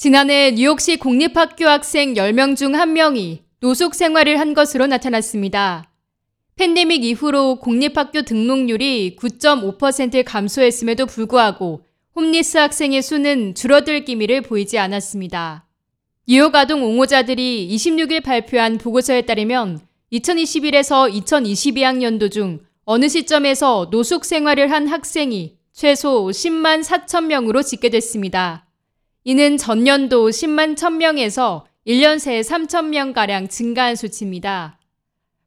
지난해 뉴욕시 공립학교 학생 10명 중 1명이 노숙 생활을 한 것으로 나타났습니다. 팬데믹 이후로 공립학교 등록률이 9.5% 감소했음에도 불구하고 홈리스 학생의 수는 줄어들 기미를 보이지 않았습니다. 뉴욕 아동 옹호자들이 26일 발표한 보고서에 따르면 2021에서 2022학년도 중 어느 시점에서 노숙 생활을 한 학생이 최소 10만 4천 명으로 집계됐습니다. 이는 전년도 10만 1000명에서 1년 새 3천 명가량 증가한 수치입니다.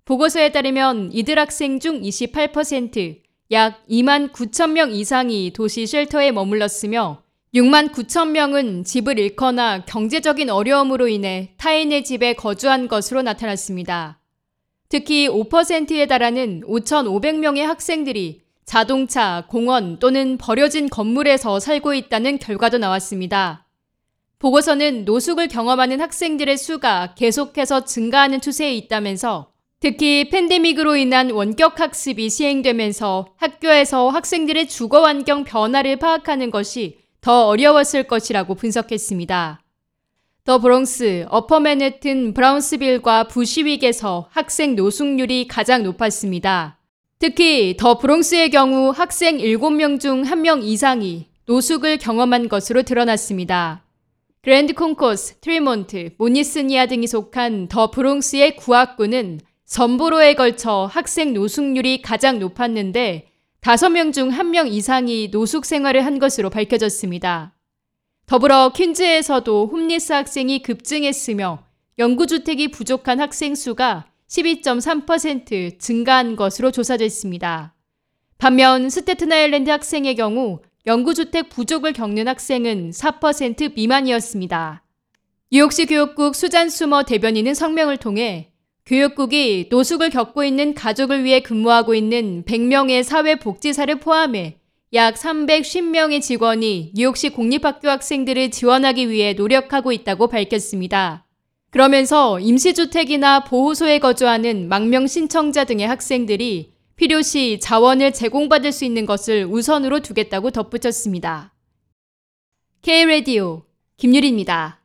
보고서에 따르면 이들 학생 중 28%, 약 2만 9천 명 이상이 도시 쉘터에 머물렀으며 6만 9천 명은 집을 잃거나 경제적인 어려움으로 인해 타인의 집에 거주한 것으로 나타났습니다. 특히 5%에 달하는 5,500명의 학생들이 자동차, 공원 또는 버려진 건물에서 살고 있다는 결과도 나왔습니다. 보고서는 노숙을 경험하는 학생들의 수가 계속해서 증가하는 추세에 있다면서 특히 팬데믹으로 인한 원격 학습이 시행되면서 학교에서 학생들의 주거 환경 변화를 파악하는 것이 더 어려웠을 것이라고 분석했습니다. 더 브롱스, 어퍼 맨해튼, 브라운스빌과 부시윅에서 학생 노숙률이 가장 높았습니다. 특히 더 브롱스의 경우 학생 7명 중 1명 이상이 노숙을 경험한 것으로 드러났습니다. 그랜드 콩코스, 트리몬트, 모리사니아 등이 속한 더 브롱스의 9학구는 전 borough에 걸쳐 학생 노숙률이 가장 높았는데 5명 중 1명 이상이 노숙 생활을 한 것으로 밝혀졌습니다. 더불어 퀸즈에서도 홈리스 학생이 급증했으며 영구주택이 부족한 학생 수가 12.3% 증가한 것으로 조사됐습니다. 반면 스테튼 아일랜드 학생의 경우 연구주택 부족을 겪는 학생은 4% 미만이었습니다. 뉴욕시 교육국 수잔 수머 대변인은 성명을 통해 교육국이 노숙을 겪고 있는 가족을 위해 근무하고 있는 100명의 사회복지사를 포함해 약 310명의 직원이 뉴욕시 공립학교 학생들을 지원하기 위해 노력하고 있다고 밝혔습니다. 그러면서 임시주택이나 보호소에 거주하는 망명 신청자 등의 학생들이 필요시 자원을 제공받을 수 있는 것을 우선으로 두겠다고 덧붙였습니다. K-Radio 김유리입니다.